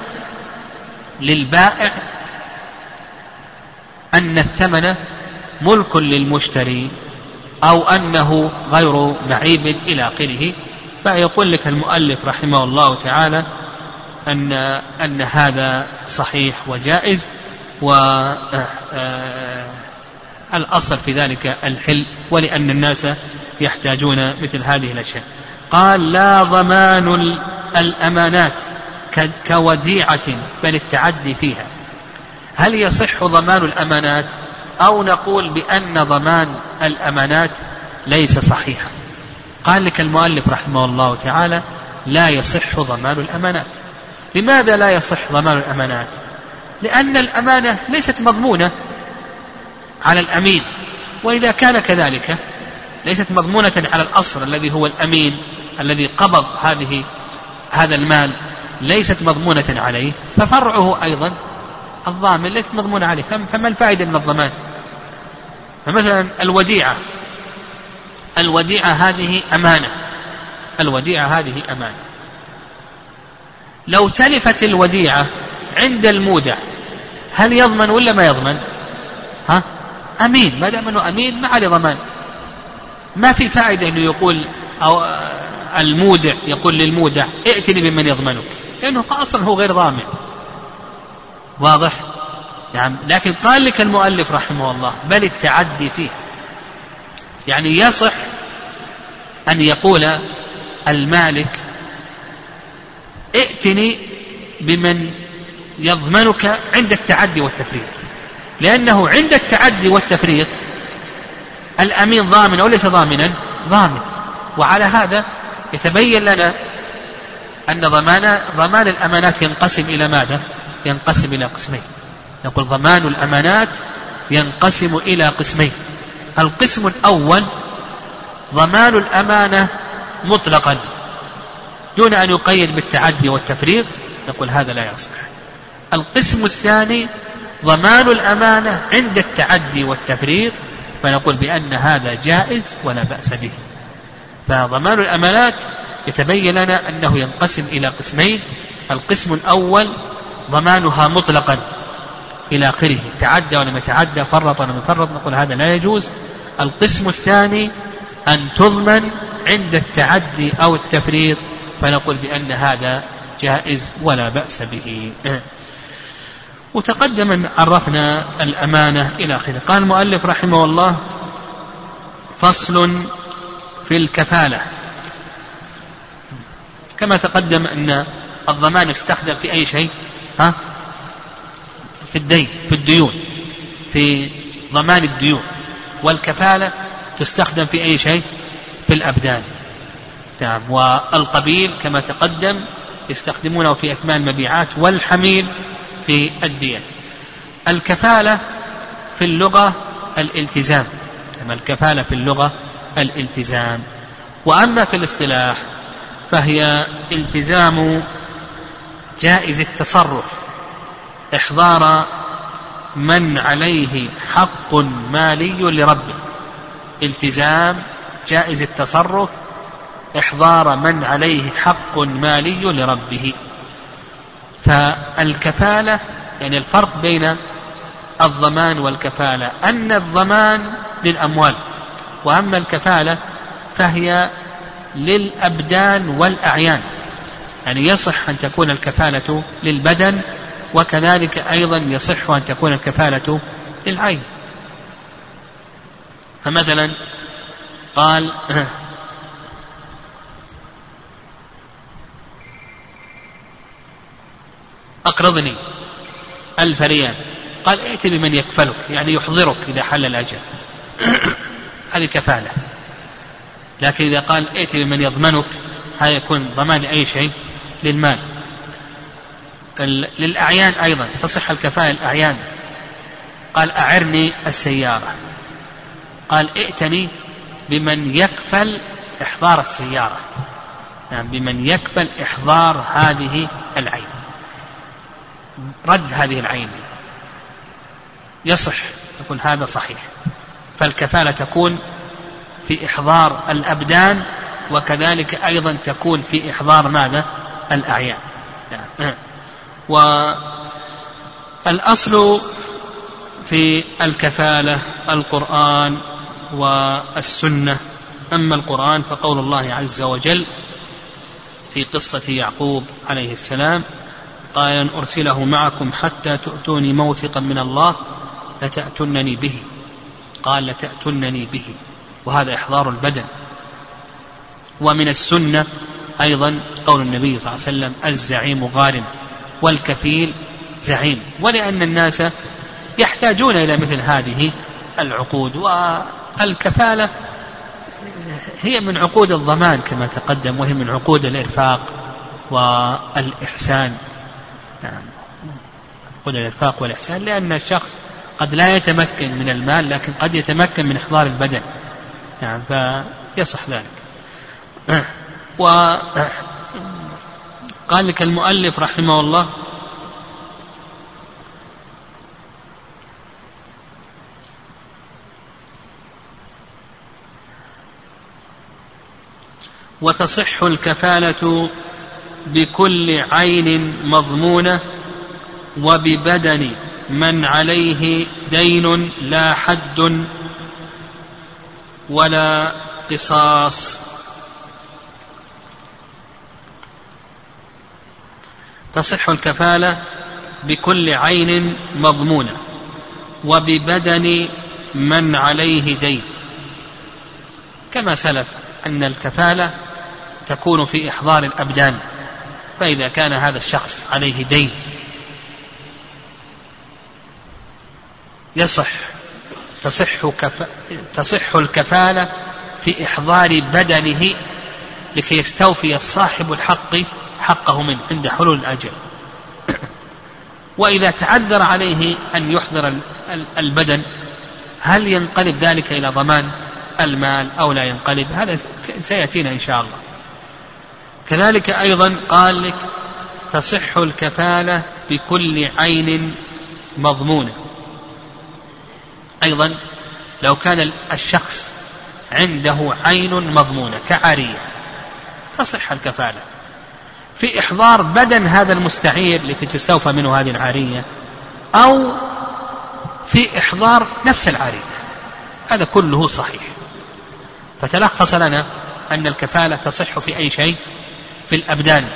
للبائع أن الثمن ملك للمشتري أو أنه غير معيب إلى آخره. فيقول لك المؤلف رحمه الله تعالى أن أن هذا صحيح وجائز و آه، الأصل في ذلك الحل ولأن الناس يحتاجون مثل هذه الأشياء. قال لا ضمان الأمانات كوديعة بل التعدي فيها. هل يصح ضمان الأمانات؟ أو نقول بأن ضمان الأمانات ليس صحيحا. قال لك المؤلف رحمه الله تعالى لا يصح ضمان الأمانات. لماذا لا يصح ضمان الأمانات؟ لأن الأمانة ليست مضمونة على الأمين وإذا كان كذلك ليست مضمونة على الأصل الذي هو الأمين الذي قبض هذه هذا المال ليست مضمونة عليه. ففرعه أيضا الضامن ليست مضمونة عليه. فما الفائدة من الضمان؟ فمثلا الوديعة. الوديعة هذه أمانة. الوديعة هذه أمانة. لو تلفت الوديعة عند المودع هل يضمن ولا ما يضمن؟ ها؟ أمين. ما دام أنه أمين ما عليه ضمان. ما في فائدة أنه يقول أو المودع يقول للمودع ائتني بمن يضمنك. لأنه أصلا هو غير ضامن. واضح؟ نعم. لكن قال لك المؤلف رحمه الله بل التعدي فيه. يعني يصح أن يقول المالك ائتني بمن يضمنك عند التعدي والتفريط لأنه عند التعدي والتفريط الأمين ضامن أو ليس ضامنا؟ ضامن. وعلى هذا يتبين لنا أن ضمان ضمان الأمانات ينقسم إلى ماذا؟ ينقسم إلى قسمين. نقول ضمان الأمانات ينقسم إلى قسمين. القسم الأول ضمان الأمانة مطلقا دون أن يقيد بالتعدي والتفريط. نقول هذا لا يصح القسم الثاني ضمان الأمانة عند التعدي والتفريط فنقول بأن هذا جائز ولا بأس به. فضمان الأمانات يتبين لنا أنه ينقسم إلى قسمين. القسم الأول ضمانها مطلقا إلى آخره. تعدى ولم يتعدى فرط ولم يفرط نقول هذا لا يجوز. القسم الثاني أن تضمن عند التعدي أو التفريط فنقول بأن هذا جائز ولا بأس به. وتقدم أن عرفنا الأمانة إلى آخره. قال المؤلف رحمه الله فصل في الكفالة. كما تقدم أن الضمان يستخدم في أي شيء ها؟ في الدين في الديون في ضمان الديون. والكفالة تستخدم في أي شيء؟ في الأبدان. نعم. والقبيل كما تقدم يستخدمونه في أثمان المبيعات والحميل في الدية. الكفالة في اللغة الالتزام. كما الكفالة في اللغة الالتزام. وأما في الاصطلاح فهي التزام جائز التصرف. إحضار من عليه حق مالي لربه. التزام جائز التصرف. إحضار من عليه حق مالي لربه. فالكفالة يعني الفرق بين الضمان والكفالة. أن الضمان للأموال وأما الكفالة فهي للأبدان والأعيان. يعني يصح أن تكون الكفالة للبدن وكذلك أيضا يصح أن تكون الكفالة للعين. فمثلا قال أقرضني. ألف ريال. قال ائت بمن يكفلك يعني يحضرك إذا حل الأجل. هذه كفالة. لكن إذا قال ائت بمن يضمنك هذا يكون ضمان لأي شيء؟ للمال. للأعيان أيضا. تصح الكفاءة الأعيان. قال أعرني السيارة. قال ائتني بمن يكفل إحضار السيارة. يعني بمن يكفل إحضار هذه العين. رد هذه العين. يصح يقول هذا صحيح. فالكفالة تكون في إحضار الأبدان وكذلك أيضا تكون في إحضار ماذا؟ الأعيان. والأصل في الكفالة القرآن والسنة. أما القرآن فقول الله عز وجل في قصة يعقوب عليه السلام قال أن أرسله معكم حتى تؤتوني موثقا من الله لتأتنني به. قال لتأتنني به. وهذا إحضار البدن. ومن السنة أيضا قول النبي صلى الله عليه وسلم الزعيم غارم والكفيل زعيم. ولأن الناس يحتاجون إلى مثل هذه العقود والكفالة هي من عقود الضمان كما تقدم وهي من عقود الإرفاق والإحسان. نعم. عقود الإرفاق والإحسان لأن الشخص قد لا يتمكن من المال لكن قد يتمكن من إحضار البدن. نعم فيصح ذلك. وقال لك المؤلف رحمه الله وتصح الكفالة بكل عين مضمونة وببدن من عليه دين لا حد ولا قصاص. تصح الكفالة بكل عين مضمونة وببدن من عليه دين. كما سلف أن الكفالة تكون في إحضار الأبدان. فإذا كان هذا الشخص عليه دين. يصح تصح كف تصح الكفالة في إحضار بدنه لكي يستوفي صاحب الحق حقه منه عند حلول الأجل. وإذا تعذر عليه أن يحضر البدن هل ينقلب ذلك إلى ضمان المال أو لا ينقلب؟ هذا سيأتينا إن شاء الله. كذلك أيضا قال لك تصح الكفالة بكل عين مضمونة. أيضا لو كان الشخص عنده عين مضمونة كعارية تصح الكفالة. في إحضار بدن هذا المستعير لكي تستوفى منه هذه العارية أو في إحضار نفس العارية هذا كله صحيح. فتلخص لنا أن الكفالة تصح في أي شيء؟ في الأبدان.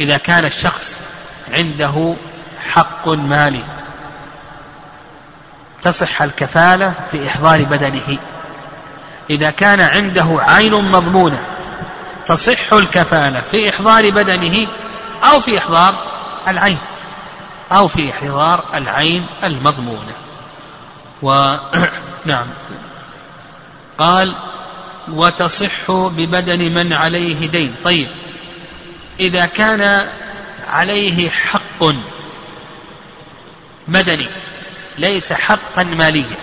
إذا كان الشخص عنده حق مالي. تصح الكفالة في إحضار بدنه. إذا كان عنده عين مضمونة تصح الكفالة في إحضار بدنه أو في إحضار العين. أو في إحضار العين المضمونة. ونعم قال وتصح ببدن من عليه دين طيب. إذا كان عليه حق مدني ليس حقا ماليا.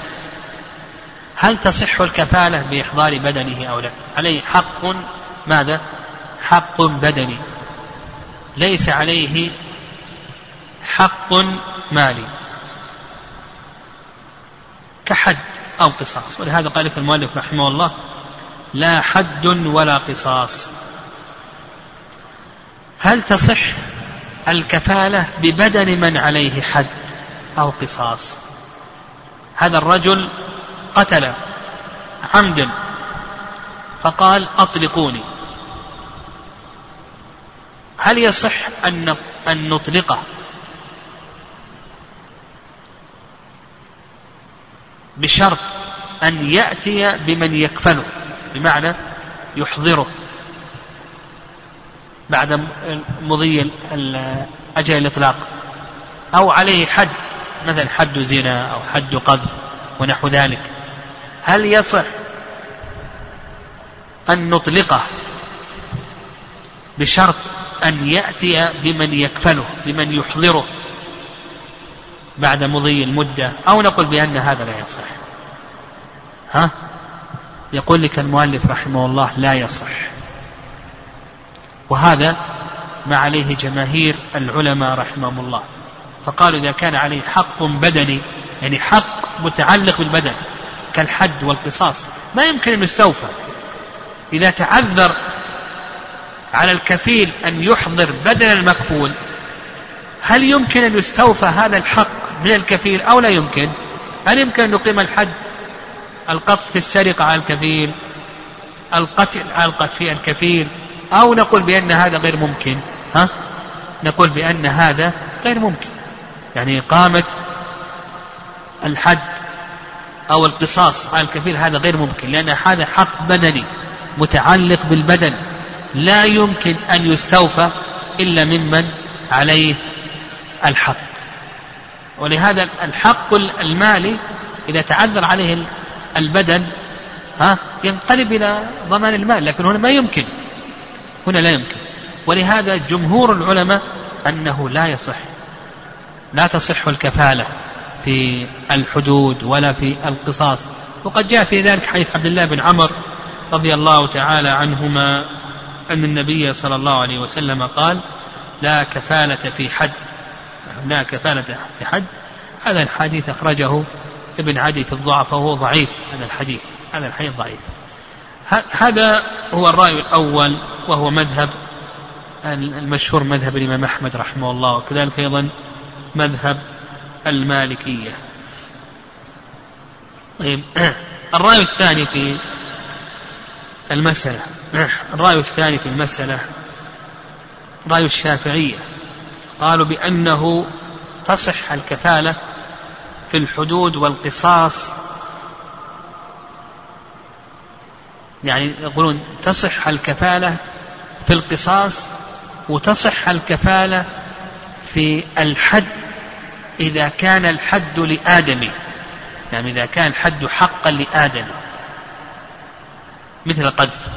هل تصح الكفالة بإحضار بدنه أو لا؟ عليه حق ماذا؟ حق بدني. ليس عليه حق مالي. كحد أو قصاص. ولهذا قال لك المؤلف رحمه الله لا حد ولا قصاص. هل تصح الكفالة ببدن من عليه حد أو قصاص؟ هذا الرجل قتل عمدا فقال أطلقوني. هل يصح أن أن نطلقه؟ بشرط أن يأتي بمن يكفله بمعنى يحضره. بعد مضي أجل الإطلاق. أو عليه حد مثلا حد زنا أو حد قذف ونحو ذلك. هل يصح أن نطلقه بشرط أن يأتي بمن يكفله بمن يحضره بعد مضي المدة؟ أو نقول بأن هذا لا يصح. ها؟ يقول لك المؤلف رحمه الله لا يصح. وهذا ما عليه جماهير العلماء رحمهم الله. فقالوا إذا كان عليه حق بدني يعني حق متعلق بالبدن كالحد والقصاص ما يمكن أن يستوفى. إذا تعذر على الكفيل أن يحضر بدن المكفول هل يمكن أن يستوفى هذا الحق من الكفيل أو لا يمكن؟ هل يمكن أن نقيم الحد القطع في السرقة على الكفيل القتل على في الكفيل؟ أو نقول بأن هذا غير ممكن ها؟ نقول بأن هذا غير ممكن. يعني إقامة الحد أو القصاص على الكفيل هذا غير ممكن لأن هذا حق بدني متعلق بالبدن. لا يمكن أن يستوفى إلا ممن عليه الحق. ولهذا الحق المالي إذا تعذر عليه البدن ها؟ ينقلب إلى ضمان المال لكن هنا ما يمكن. هنا لا يمكن. ولهذا جمهور العلماء أنه لا يصح. لا تصح الكفالة في الحدود ولا في القصاص. وقد جاء في ذلك حديث عبد الله بن عمر رضي الله تعالى عنهما أن النبي صلى الله عليه وسلم قال لا كفالة في حد. لا كفالة في حد. هذا الحديث أخرجه ابن عدي في الضعف وهو ضعيف هذا الحديث هذا الحديث ضعيف. هذا هو الرأي الأول وهو مذهب المشهور مذهب الإمام أحمد رحمه الله وكذلك أيضا مذهب المالكية. طيب الرأي الثاني في المسألة الرأي الثاني في المسألة رأي الشافعية. قالوا بأنه تصح الكفالة في الحدود والقصاص يعني يقولون تصح الكفالة في القصاص وتصح الكفالة في الحد إذا كان الحد لآدمي. نعم إذا كان الحد حقا لآدم مثل القذف.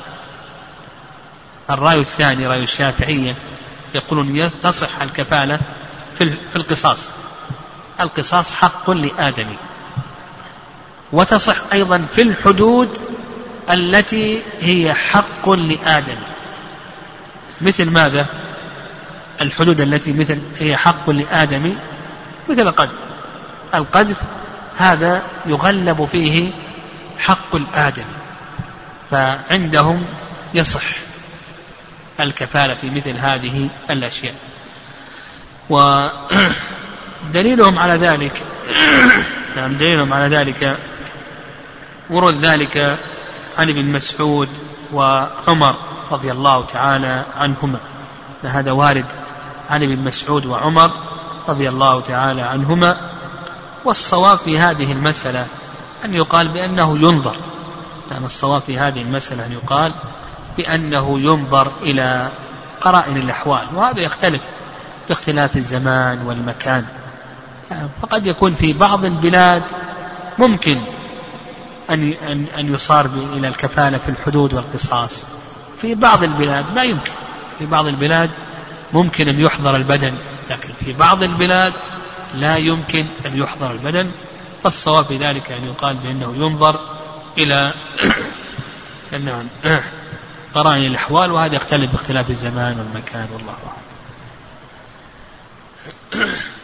الرأي الثاني رأي الشافعية يقولون تصح الكفالة في القصاص. القصاص حق لآدم وتصح أيضا في الحدود التي هي حق لآدم. مثل ماذا؟ الحدود التي مثل هي حق لآدم مثل القذف القذف هذا يغلب فيه حق الآدم فعندهم يصح الكفالة في مثل هذه الأشياء. ودليلهم على ذلك نعم دليلهم على ذلك ورد ذلك عن ابن مسعود وعمر رضي الله تعالى عنهما. هذا وارد عن ابن مسعود وعمر رضي الله تعالى عنهما. والصواب في هذه المسألة أن يقال بأنه ينظر. نعم الصواب في هذه المسألة أن يقال بأنه ينظر إلى قرائن الأحوال وهذا يختلف باختلاف الزمان والمكان. فقد يكون في بعض البلاد ممكن أن أن أن يصار إلى الكفالة في الحدود والقصاص. في بعض البلاد لا يمكن. في بعض البلاد ممكن أن يحضر البدن لكن في بعض البلاد لا يمكن أن يحضر البدن. فالصواب في ذلك أن يقال بأنه ينظر إلى قرائن الأحوال وهذا يختلف باختلاف الزمان والمكان والله أعلم.